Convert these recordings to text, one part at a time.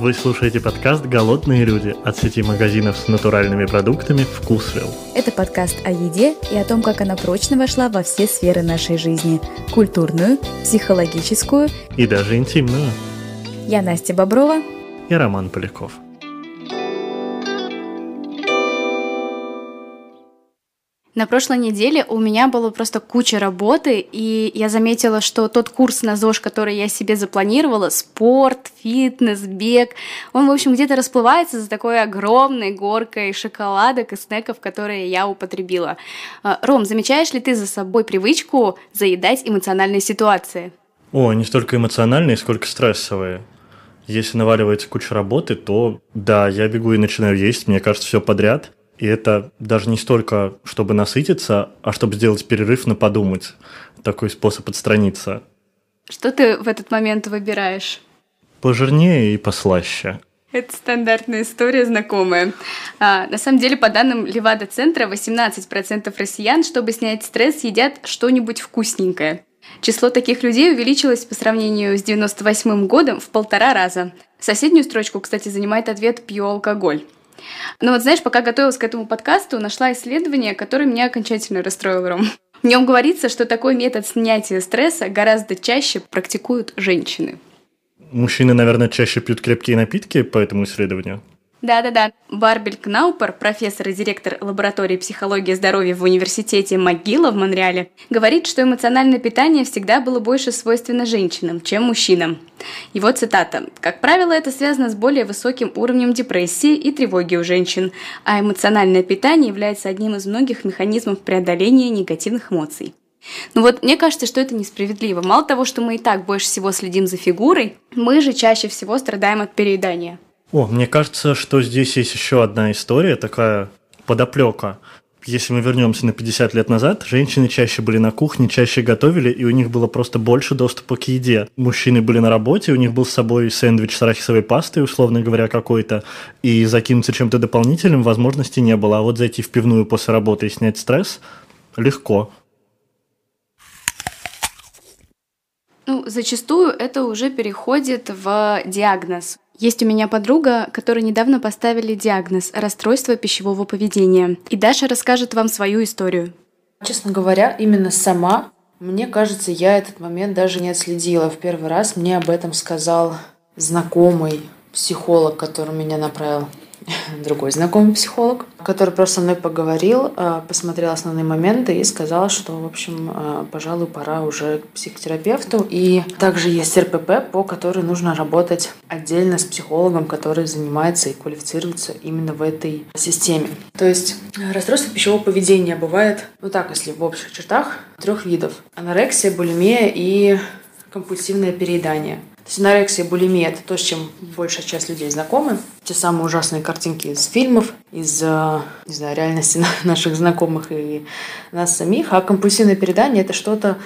Вы слушаете подкаст «Голодные люди» от сети магазинов с натуральными продуктами «Вкусвилл». Это подкаст о еде и о том, как она прочно вошла во все сферы нашей жизни – культурную, психологическую и даже интимную. Я Настя Боброва и Роман Поляков. На прошлой неделе у меня было просто куча работы, и я заметила, что тот курс на ЗОЖ, который я себе запланировала, спорт, фитнес, бег, он, в общем, где-то расплывается за такой огромной горкой шоколадок и снеков, которые я употребила. А, Ром, замечаешь ли ты за собой привычку заедать эмоциональные ситуации? О, не столько эмоциональные, сколько стрессовые. Если наваливается куча работы, то да, я бегу и начинаю есть, мне кажется, все подряд – и это даже не столько, чтобы насытиться, а чтобы сделать перерыв на подумать. Такой способ отстраниться. Что ты в этот момент выбираешь? Пожирнее и послаще. Это стандартная история, знакомая. А, на самом деле, по данным Левада-центра, 18% россиян, чтобы снять стресс, едят что-нибудь вкусненькое. Число таких людей увеличилось по сравнению с 98 годом в полтора раза. Соседнюю строчку, кстати, занимает ответ «пью алкоголь». Но вот знаешь, пока готовилась к этому подкасту, нашла исследование, которое меня окончательно расстроило, Ром. В нем говорится, что такой метод снятия стресса гораздо чаще практикуют женщины. Мужчины, наверное, чаще пьют крепкие напитки по этому исследованию. Да-да-да. Барбель Кнаупер, профессор и директор лаборатории психологии здоровья в университете МcГилла в Монреале, говорит, что эмоциональное питание всегда было больше свойственно женщинам, чем мужчинам. Его цитата. «Как правило, это связано с более высоким уровнем депрессии и тревоги у женщин, а эмоциональное питание является одним из многих механизмов преодоления негативных эмоций». Ну вот мне кажется, что это несправедливо. Мало того, что мы и так больше всего следим за фигурой, мы же чаще всего страдаем от переедания. О, мне кажется, что здесь есть еще одна история, такая подоплека. Если мы вернемся на 50 лет назад, женщины чаще были на кухне, чаще готовили, и у них было просто больше доступа к еде. Мужчины были на работе, у них был с собой сэндвич с арахисовой пастой, условно говоря, какой-то, и закинуться чем-то дополнительным возможности не было. А вот зайти в пивную после работы и снять стресс легко. Ну, зачастую это уже переходит в диагноз. Есть у меня подруга, которой недавно поставили диагноз расстройство пищевого поведения. И Даша расскажет вам свою историю. Честно говоря, именно сама, мне кажется, я этот момент даже не отследила. В первый раз мне об этом сказал знакомый психолог, который меня направил другой знакомый психолог, который просто со мной поговорил, а, посмотрел основные моменты и сказал, что, в общем, а, пожалуй, пора уже к психотерапевту. И также есть РПП, по которой нужно работать отдельно с психологом, который занимается и квалифицируется именно в этой системе. То есть расстройство пищевого поведения бывает, ну так, если в общих чертах, трех видов. Анорексия, булимия и компульсивное переедание. Есть анорексия и булимия – это то, с чем большая часть людей знакомы. Те самые ужасные картинки из фильмов, из, э, не знаю, реальности наших знакомых и нас самих. А компульсивное переедание – это что-то,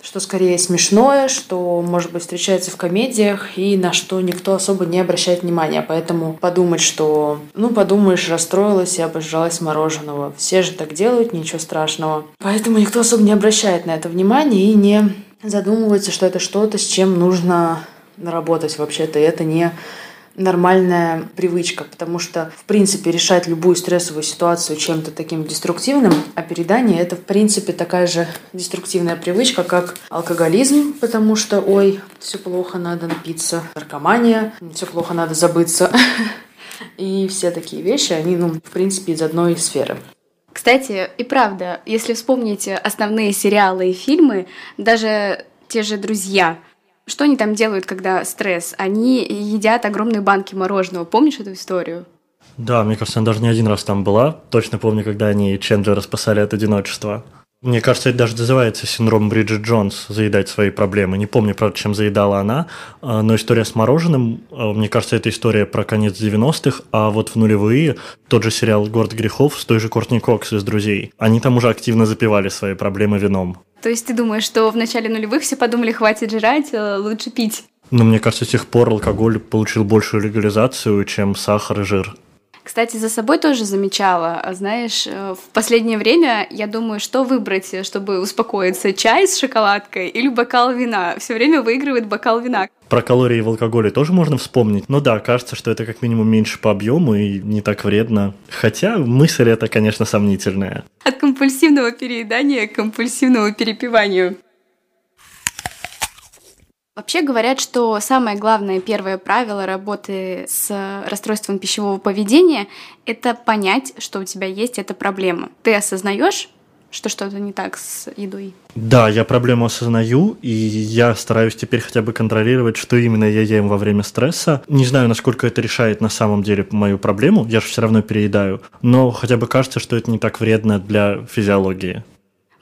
что скорее смешное, что, может быть, встречается в комедиях и на что никто особо не обращает внимания. Поэтому подумать, что, ну, подумаешь, расстроилась и обожралась мороженого. Все же так делают, ничего страшного. Поэтому никто особо не обращает на это внимания и не задумывается, что это что-то, с чем нужно работать вообще-то. И это не нормальная привычка, потому что, в принципе, решать любую стрессовую ситуацию чем-то таким деструктивным, а передание — это, в принципе, такая же деструктивная привычка, как алкоголизм, потому что, ой, все плохо, надо напиться, наркомания, все плохо, надо забыться. И все такие вещи, они, ну, в принципе, из одной сферы. Кстати, и правда, если вспомнить основные сериалы и фильмы, даже те же «Друзья», что они там делают, когда стресс? Они едят огромные банки мороженого. Помнишь эту историю? Да, мне кажется, она даже не один раз там была. Точно помню, когда они Чендлера спасали от одиночества. Мне кажется, это даже называется синдром Бриджит Джонс – заедать свои проблемы. Не помню, правда, чем заедала она, а, но история с мороженым, а, мне кажется, это история про конец 90-х, а вот в нулевые тот же сериал «Город грехов» с той же Кортни Кокс из «Друзей». Они там уже активно запивали свои проблемы вином. То есть ты думаешь, что в начале нулевых все подумали, хватит жрать, э, лучше пить? Но мне кажется, с тех пор алкоголь получил большую легализацию, чем сахар и жир. Кстати, за собой тоже замечала. Знаешь, э, в последнее время я думаю, что выбрать, чтобы успокоиться. Чай с шоколадкой или бокал вина? Все время выигрывает бокал вина. Про калории в алкоголе тоже можно вспомнить. Ну да, кажется, что это как минимум меньше по объему и не так вредно. Хотя мысль это, конечно, сомнительная. От компульсивного переедания к компульсивному перепиванию. Вообще говорят, что самое главное первое правило работы с расстройством пищевого поведения – это понять, что у тебя есть эта проблема. Ты осознаешь, что что-то не так с едой? Да, я проблему осознаю, и я стараюсь теперь хотя бы контролировать, что именно я ем во время стресса. Не знаю, насколько это решает на самом деле мою проблему, я же все равно переедаю, но хотя бы кажется, что это не так вредно для физиологии.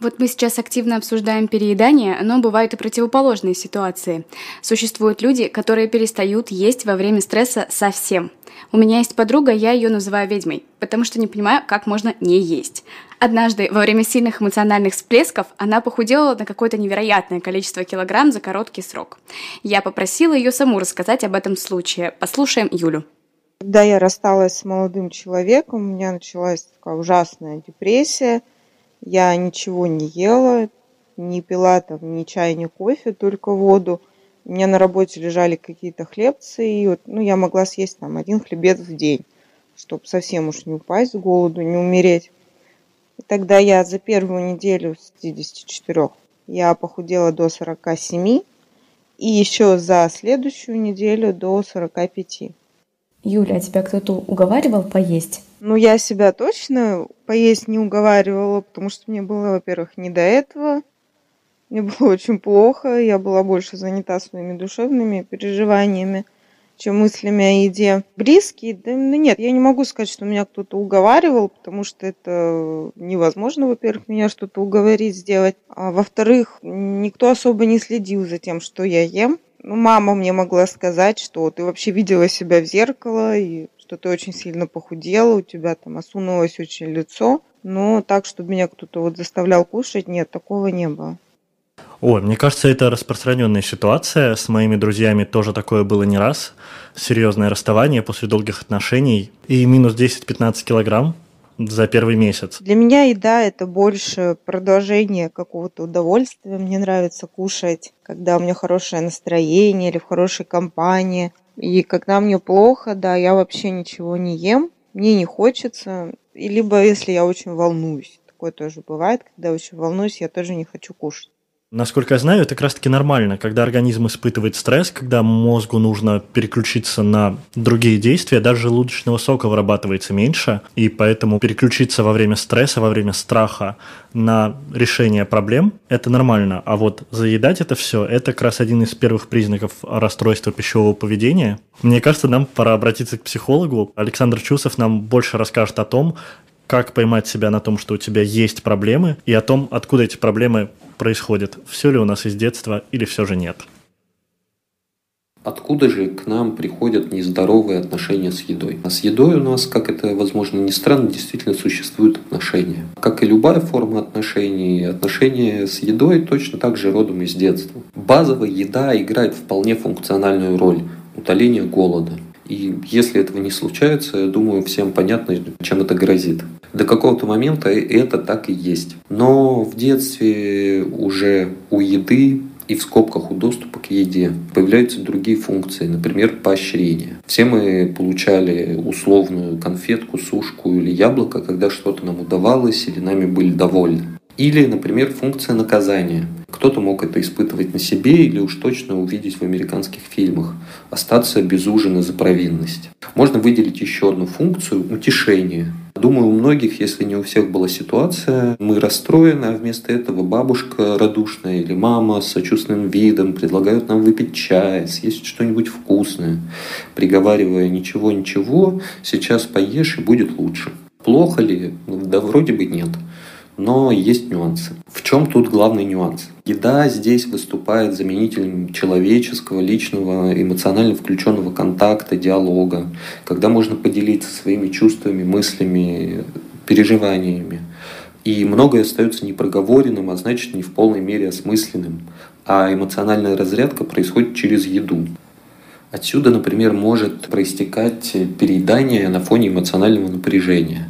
Вот мы сейчас активно обсуждаем переедание, но бывают и противоположные ситуации. Существуют люди, которые перестают есть во время стресса совсем. У меня есть подруга, я ее называю ведьмой, потому что не понимаю, как можно не есть. Однажды, во время сильных эмоциональных всплесков, она похудела на какое-то невероятное количество килограмм за короткий срок. Я попросила ее саму рассказать об этом случае. Послушаем Юлю. Когда я рассталась с молодым человеком, у меня началась такая ужасная депрессия – я ничего не ела, не пила там ни чай, ни кофе, только воду. У меня на работе лежали какие-то хлебцы, и вот, ну, я могла съесть там один хлебец в день, чтобы совсем уж не упасть с голоду, не умереть. И тогда я за первую неделю с 54 я похудела до 47, и еще за следующую неделю до 45. Юля, а тебя кто-то уговаривал поесть? Ну, я себя точно поесть не уговаривала, потому что мне было, во-первых, не до этого. Мне было очень плохо, я была больше занята своими душевными переживаниями, чем мыслями о еде. Близкие, да ну нет, я не могу сказать, что меня кто-то уговаривал, потому что это невозможно, во-первых, меня что-то уговорить сделать. А во-вторых, никто особо не следил за тем, что я ем. Ну, мама мне могла сказать, что ты вообще видела себя в зеркало, и что ты очень сильно похудела, у тебя там осунулось очень лицо. Но так, чтобы меня кто-то вот заставлял кушать, нет, такого не было. Ой, мне кажется, это распространенная ситуация. С моими друзьями тоже такое было не раз. Серьезное расставание после долгих отношений. И минус 10-15 килограмм за первый месяц? Для меня еда это больше продолжение какого-то удовольствия. Мне нравится кушать, когда у меня хорошее настроение или в хорошей компании. И когда мне плохо, да, я вообще ничего не ем, мне не хочется. И либо если я очень волнуюсь. Такое тоже бывает, когда очень волнуюсь, я тоже не хочу кушать. Насколько я знаю, это как раз-таки нормально, когда организм испытывает стресс, когда мозгу нужно переключиться на другие действия, даже желудочного сока вырабатывается меньше, и поэтому переключиться во время стресса, во время страха на решение проблем – это нормально. А вот заедать это все – это как раз один из первых признаков расстройства пищевого поведения. Мне кажется, нам пора обратиться к психологу. Александр Чусов нам больше расскажет о том, как поймать себя на том, что у тебя есть проблемы, и о том, откуда эти проблемы происходит, все ли у нас из детства или все же нет. Откуда же к нам приходят нездоровые отношения с едой? А с едой у нас, как это, возможно, не странно, действительно существуют отношения. Как и любая форма отношений, отношения с едой точно так же родом из детства. Базовая еда играет вполне функциональную роль – утоление голода. И если этого не случается, я думаю, всем понятно, чем это грозит. До какого-то момента это так и есть. Но в детстве уже у еды и в скобках у доступа к еде появляются другие функции, например, поощрение. Все мы получали условную конфетку, сушку или яблоко, когда что-то нам удавалось или нами были довольны. Или, например, функция наказания. Кто-то мог это испытывать на себе или уж точно увидеть в американских фильмах. Остаться без ужина за провинность. Можно выделить еще одну функцию – утешение. Думаю, у многих, если не у всех была ситуация, мы расстроены, а вместо этого бабушка радушная или мама с сочувственным видом предлагают нам выпить чай, съесть что-нибудь вкусное, приговаривая «ничего-ничего, сейчас поешь и будет лучше». Плохо ли? Да вроде бы нет но есть нюансы. В чем тут главный нюанс? Еда здесь выступает заменителем человеческого, личного, эмоционально включенного контакта, диалога, когда можно поделиться своими чувствами, мыслями, переживаниями. И многое остается непроговоренным, а значит не в полной мере осмысленным. А эмоциональная разрядка происходит через еду. Отсюда, например, может проистекать переедание на фоне эмоционального напряжения.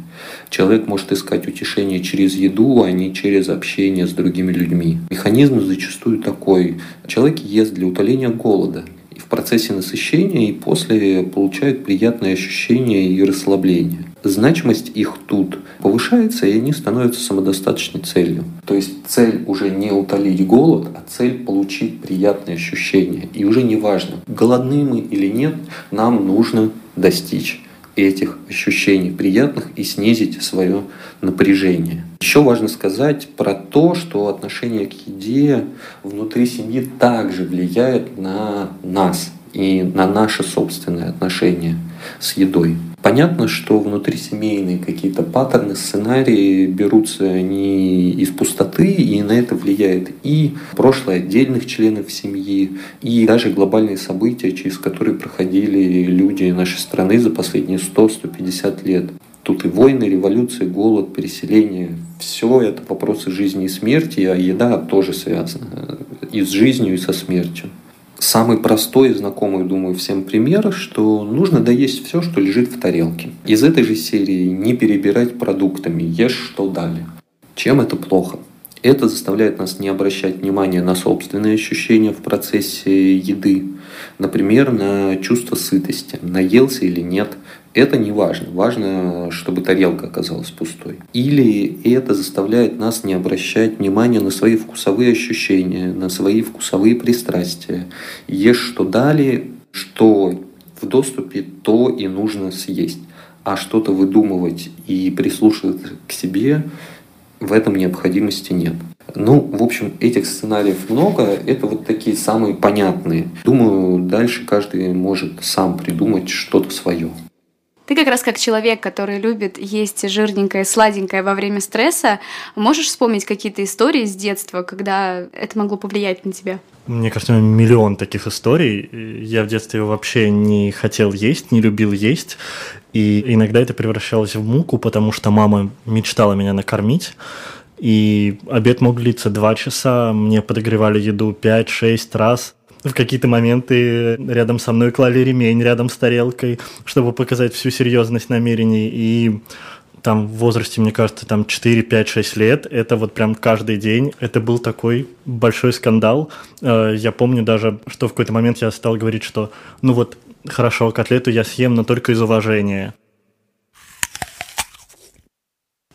Человек может искать утешение через еду, а не через общение с другими людьми. Механизм зачастую такой. Человек ест для утоления голода – процессе насыщения и после получают приятные ощущения и расслабление. Значимость их тут повышается, и они становятся самодостаточной целью. То есть цель уже не утолить голод, а цель получить приятные ощущения. И уже не важно, голодны мы или нет, нам нужно достичь этих ощущений приятных и снизить свое напряжение. Еще важно сказать про то, что отношение к еде внутри семьи также влияет на нас и на наше собственное отношение с едой. Понятно, что внутрисемейные какие-то паттерны, сценарии берутся не из пустоты, и на это влияет и прошлое отдельных членов семьи, и даже глобальные события, через которые проходили люди нашей страны за последние 100-150 лет. Тут и войны, революции, голод, переселение. Все это вопросы жизни и смерти, а еда тоже связана и с жизнью, и со смертью. Самый простой знакомый, думаю, всем пример, что нужно доесть все, что лежит в тарелке. Из этой же серии не перебирать продуктами, ешь, что дали. Чем это плохо? Это заставляет нас не обращать внимания на собственные ощущения в процессе еды. Например, на чувство сытости, наелся или нет – это не важно. Важно, чтобы тарелка оказалась пустой. Или это заставляет нас не обращать внимания на свои вкусовые ощущения, на свои вкусовые пристрастия. Ешь, что дали, что в доступе, то и нужно съесть. А что-то выдумывать и прислушиваться к себе в этом необходимости нет. Ну, в общем, этих сценариев много. Это вот такие самые понятные. Думаю, дальше каждый может сам придумать что-то свое. Ты как раз как человек, который любит есть жирненькое, сладенькое во время стресса, можешь вспомнить какие-то истории с детства, когда это могло повлиять на тебя? Мне кажется, миллион таких историй. Я в детстве вообще не хотел есть, не любил есть. И иногда это превращалось в муку, потому что мама мечтала меня накормить. И обед мог длиться два часа, мне подогревали еду 5-6 раз в какие-то моменты рядом со мной клали ремень рядом с тарелкой, чтобы показать всю серьезность намерений. И там в возрасте, мне кажется, там 4, 5, 6 лет, это вот прям каждый день, это был такой большой скандал. Э, я помню даже, что в какой-то момент я стал говорить, что ну вот хорошо, котлету я съем, но только из уважения.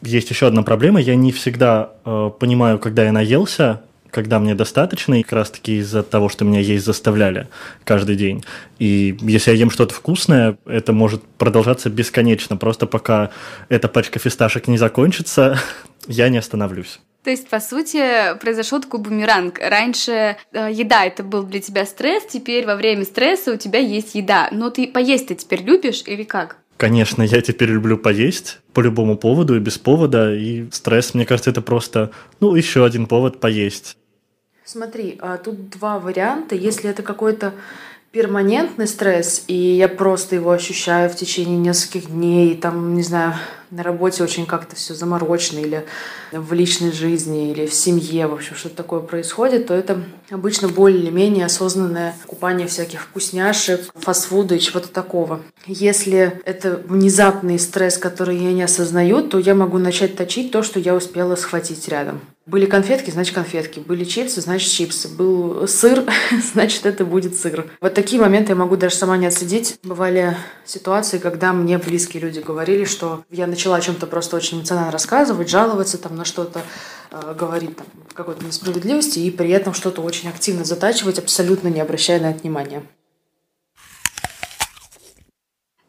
Есть еще одна проблема, я не всегда э, понимаю, когда я наелся, когда мне достаточно, и как раз таки из-за того, что меня есть заставляли каждый день. И если я ем что-то вкусное, это может продолжаться бесконечно, просто пока эта пачка фисташек не закончится, я не остановлюсь. То есть, по сути, произошел такой бумеранг. Раньше э, еда это был для тебя стресс, теперь во время стресса у тебя есть еда. Но ты поесть ты теперь любишь или как? Конечно, я теперь люблю поесть по любому поводу и без повода, и стресс, мне кажется, это просто, ну, еще один повод поесть. Смотри, а тут два варианта. Если это какой-то перманентный стресс, и я просто его ощущаю в течение нескольких дней, там, не знаю, на работе очень как-то все заморочено, или в личной жизни, или в семье, в общем, что-то такое происходит, то это обычно более или менее осознанное купание всяких вкусняшек, фастфуда и чего-то такого. Если это внезапный стресс, который я не осознаю, то я могу начать точить то, что я успела схватить рядом. Были конфетки, значит конфетки. Были чипсы, значит чипсы. Был сыр, значит это будет сыр. Вот такие моменты я могу даже сама не отследить. Бывали ситуации, когда мне близкие люди говорили, что я начала о чем-то просто очень эмоционально рассказывать, жаловаться там на что-то, э, говорить там какой-то несправедливости и при этом что-то очень активно затачивать, абсолютно не обращая на это внимания.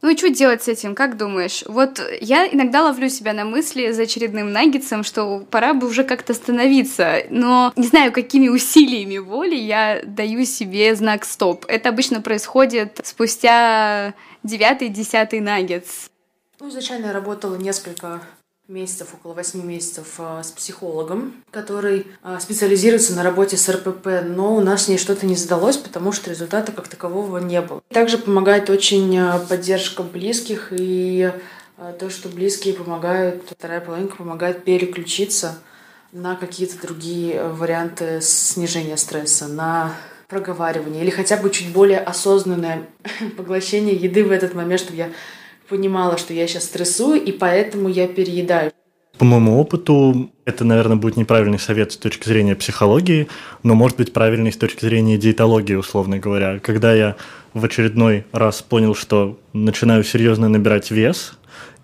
Ну и что делать с этим, как думаешь? Вот я иногда ловлю себя на мысли за очередным наггетсом, что пора бы уже как-то остановиться, но не знаю, какими усилиями воли я даю себе знак «стоп». Это обычно происходит спустя девятый, десятый наггетс. Ну, изначально я работала несколько месяцев, около восьми месяцев а, с психологом, который а, специализируется на работе с РПП, но у нас с ней что-то не задалось, потому что результата как такового не было. Также помогает очень а, поддержка близких и то, что близкие помогают, вторая половинка помогает переключиться на какие-то другие варианты снижения стресса, на проговаривание или хотя бы чуть более осознанное поглощение еды в этот момент, чтобы я понимала, что я сейчас стрессую, и поэтому я переедаю. По моему опыту, это, наверное, будет неправильный совет с точки зрения психологии, но может быть правильный с точки зрения диетологии, условно говоря. Когда я в очередной раз понял, что начинаю серьезно набирать вес,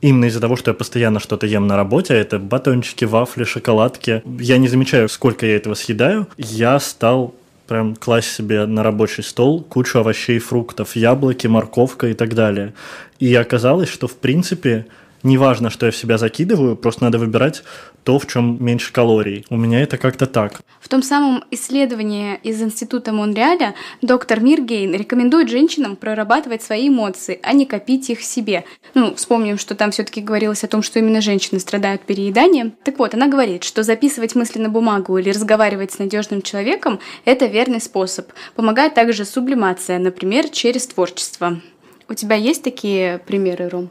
именно из-за того, что я постоянно что-то ем на работе, это батончики, вафли, шоколадки, я не замечаю, сколько я этого съедаю, я стал прям класть себе на рабочий стол кучу овощей, фруктов, яблоки, морковка и так далее. И оказалось, что в принципе неважно, что я в себя закидываю, просто надо выбирать то, в чем меньше калорий. У меня это как-то так. В том самом исследовании из Института Монреаля доктор Миргейн рекомендует женщинам прорабатывать свои эмоции, а не копить их себе. Ну, вспомним, что там все-таки говорилось о том, что именно женщины страдают перееданием. Так вот, она говорит, что записывать мысли на бумагу или разговаривать с надежным человеком – это верный способ. Помогает также сублимация, например, через творчество. У тебя есть такие примеры, Ром?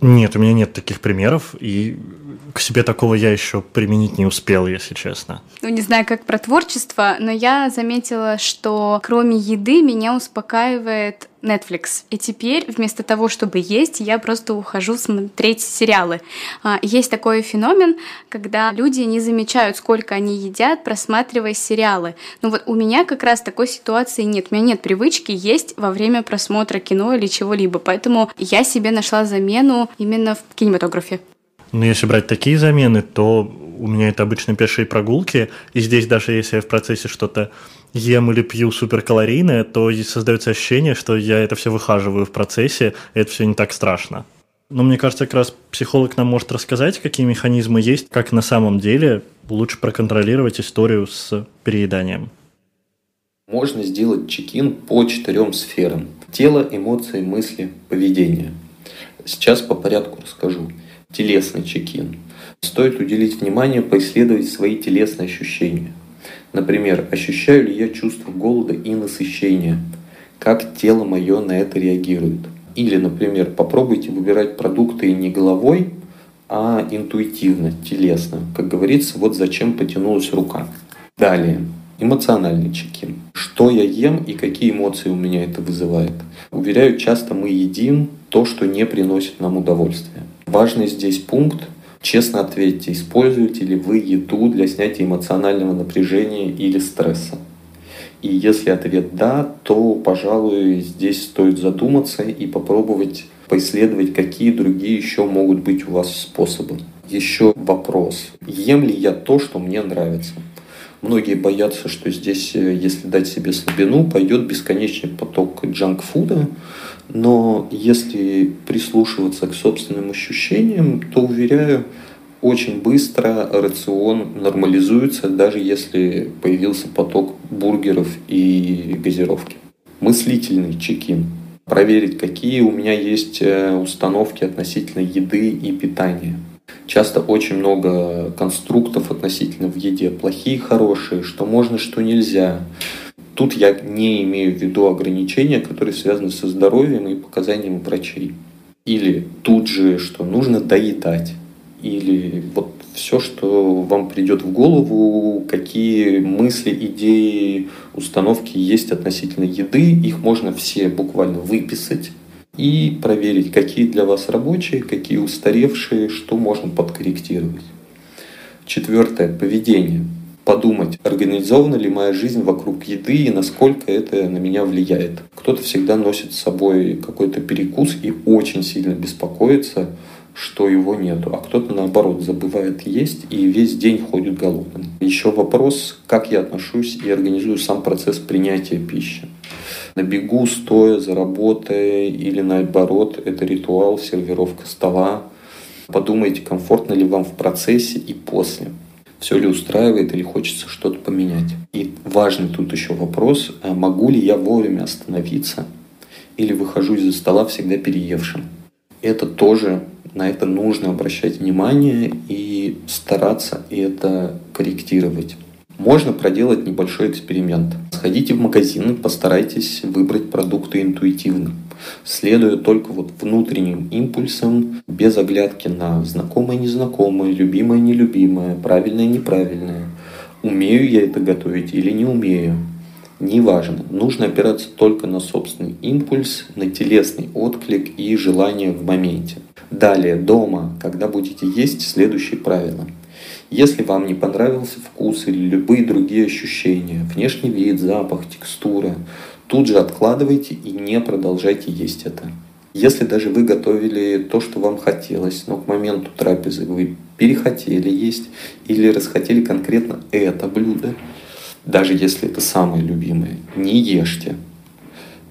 Нет, у меня нет таких примеров, и к себе такого я еще применить не успел, если честно. Ну, не знаю, как про творчество, но я заметила, что кроме еды меня успокаивает Netflix. И теперь вместо того, чтобы есть, я просто ухожу смотреть сериалы. А, есть такой феномен, когда люди не замечают, сколько они едят, просматривая сериалы. Но вот у меня как раз такой ситуации нет. У меня нет привычки есть во время просмотра кино или чего-либо. Поэтому я себе нашла замену именно в кинематографе. Но если брать такие замены, то у меня это обычно пешие прогулки, и здесь даже если я в процессе что-то ем или пью суперкалорийное, то создается ощущение, что я это все выхаживаю в процессе, и это все не так страшно. Но мне кажется, как раз психолог нам может рассказать, какие механизмы есть, как на самом деле лучше проконтролировать историю с перееданием. Можно сделать чекин по четырем сферам. Тело, эмоции, мысли, поведение. Сейчас по порядку расскажу. Телесный чекин. Стоит уделить внимание, поисследовать свои телесные ощущения. Например, ощущаю ли я чувство голода и насыщения? Как тело мое на это реагирует? Или, например, попробуйте выбирать продукты не головой, а интуитивно, телесно. Как говорится, вот зачем потянулась рука. Далее, эмоциональный чекин. Что я ем и какие эмоции у меня это вызывает. Уверяю, часто мы едим то, что не приносит нам удовольствия. Важный здесь пункт Честно ответьте, используете ли вы еду для снятия эмоционального напряжения или стресса. И если ответ «да», то, пожалуй, здесь стоит задуматься и попробовать поисследовать, какие другие еще могут быть у вас способы. Еще вопрос. Ем ли я то, что мне нравится? Многие боятся, что здесь, э, если дать себе слабину, пойдет бесконечный поток джанк-фуда, но если прислушиваться к собственным ощущениям, то, уверяю, очень быстро рацион нормализуется, даже если появился поток бургеров и газировки. Мыслительный чекин. Проверить, какие у меня есть э, установки относительно еды и питания. Часто очень много конструктов относительно в еде. Плохие, хорошие, что можно, что нельзя. Тут я не имею в виду ограничения, которые связаны со здоровьем и показаниями врачей. Или тут же, что нужно доедать. Или вот все, что вам придет в голову, какие мысли, идеи, установки есть относительно еды, их можно все буквально выписать и проверить, какие для вас рабочие, какие устаревшие, что можно подкорректировать. Четвертое. Поведение подумать, организована ли моя жизнь вокруг еды и насколько это на меня влияет. Кто-то всегда носит с собой какой-то перекус и очень сильно беспокоится, что его нету, а кто-то наоборот забывает есть и весь день ходит голодным. Еще вопрос, как я отношусь и организую сам процесс принятия пищи. На бегу, стоя, за работой или наоборот, это ритуал, сервировка стола. Подумайте, комфортно ли вам в процессе и после все ли устраивает или хочется что-то поменять. И важный тут еще вопрос, а могу ли я вовремя остановиться или выхожу из-за стола всегда переевшим. Это тоже, на это нужно обращать внимание и стараться это корректировать. Можно проделать небольшой эксперимент. Сходите в магазин и постарайтесь выбрать продукты интуитивно следуя только вот внутренним импульсам, без оглядки на знакомое, незнакомое, любимое, нелюбимое, правильное, неправильное. Умею я это готовить или не умею. Неважно, нужно опираться только на собственный импульс, на телесный отклик и желание в моменте. Далее, дома, когда будете есть, следующие правила. Если вам не понравился вкус или любые другие ощущения, внешний вид, запах, текстура, тут же откладывайте и не продолжайте есть это. Если даже вы готовили то, что вам хотелось, но к моменту трапезы вы перехотели есть или расхотели конкретно это блюдо, даже если это самое любимое, не ешьте.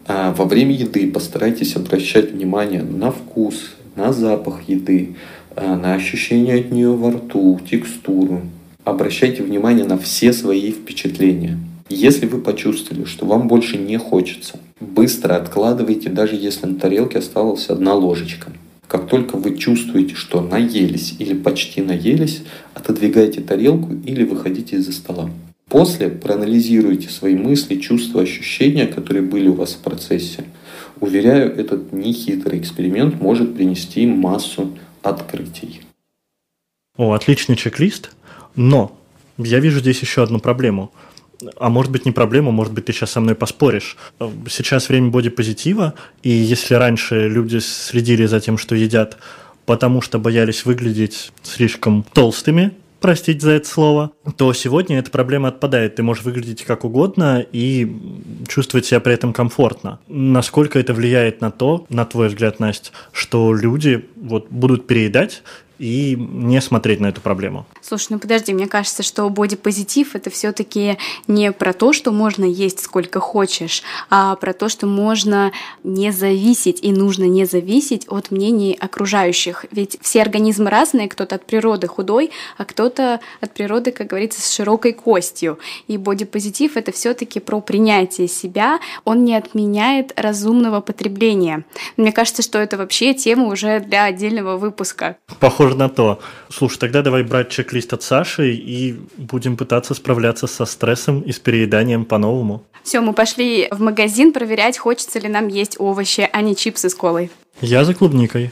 А во время еды постарайтесь обращать внимание на вкус, на запах еды, на ощущение от нее во рту, текстуру. Обращайте внимание на все свои впечатления. Если вы почувствовали, что вам больше не хочется, быстро откладывайте, даже если на тарелке осталась одна ложечка. Как только вы чувствуете, что наелись или почти наелись, отодвигайте тарелку или выходите из-за стола. После проанализируйте свои мысли, чувства, ощущения, которые были у вас в процессе. Уверяю, этот нехитрый эксперимент может принести массу открытий. О, отличный чек-лист. Но я вижу здесь еще одну проблему. А может быть не проблема, может быть ты сейчас со мной поспоришь. Сейчас время бодипозитива, и если раньше люди следили за тем, что едят, потому что боялись выглядеть слишком толстыми, простить за это слово, то сегодня эта проблема отпадает. Ты можешь выглядеть как угодно и чувствовать себя при этом комфортно. Насколько это влияет на то, на твой взгляд, Настя, что люди вот будут переедать и не смотреть на эту проблему. Слушай, ну подожди, мне кажется, что бодипозитив это все-таки не про то, что можно есть сколько хочешь, а про то, что можно не зависеть и нужно не зависеть от мнений окружающих. Ведь все организмы разные, кто-то от природы худой, а кто-то от природы, как говорится, с широкой костью. И бодипозитив это все-таки про принятие себя, он не отменяет разумного потребления. Мне кажется, что это вообще тема уже для отдельного выпуска. Похоже похоже на то. Слушай, тогда давай брать чек-лист от Саши и будем пытаться справляться со стрессом и с перееданием по-новому. Все, мы пошли в магазин проверять, хочется ли нам есть овощи, а не чипсы с колой. Я за клубникой.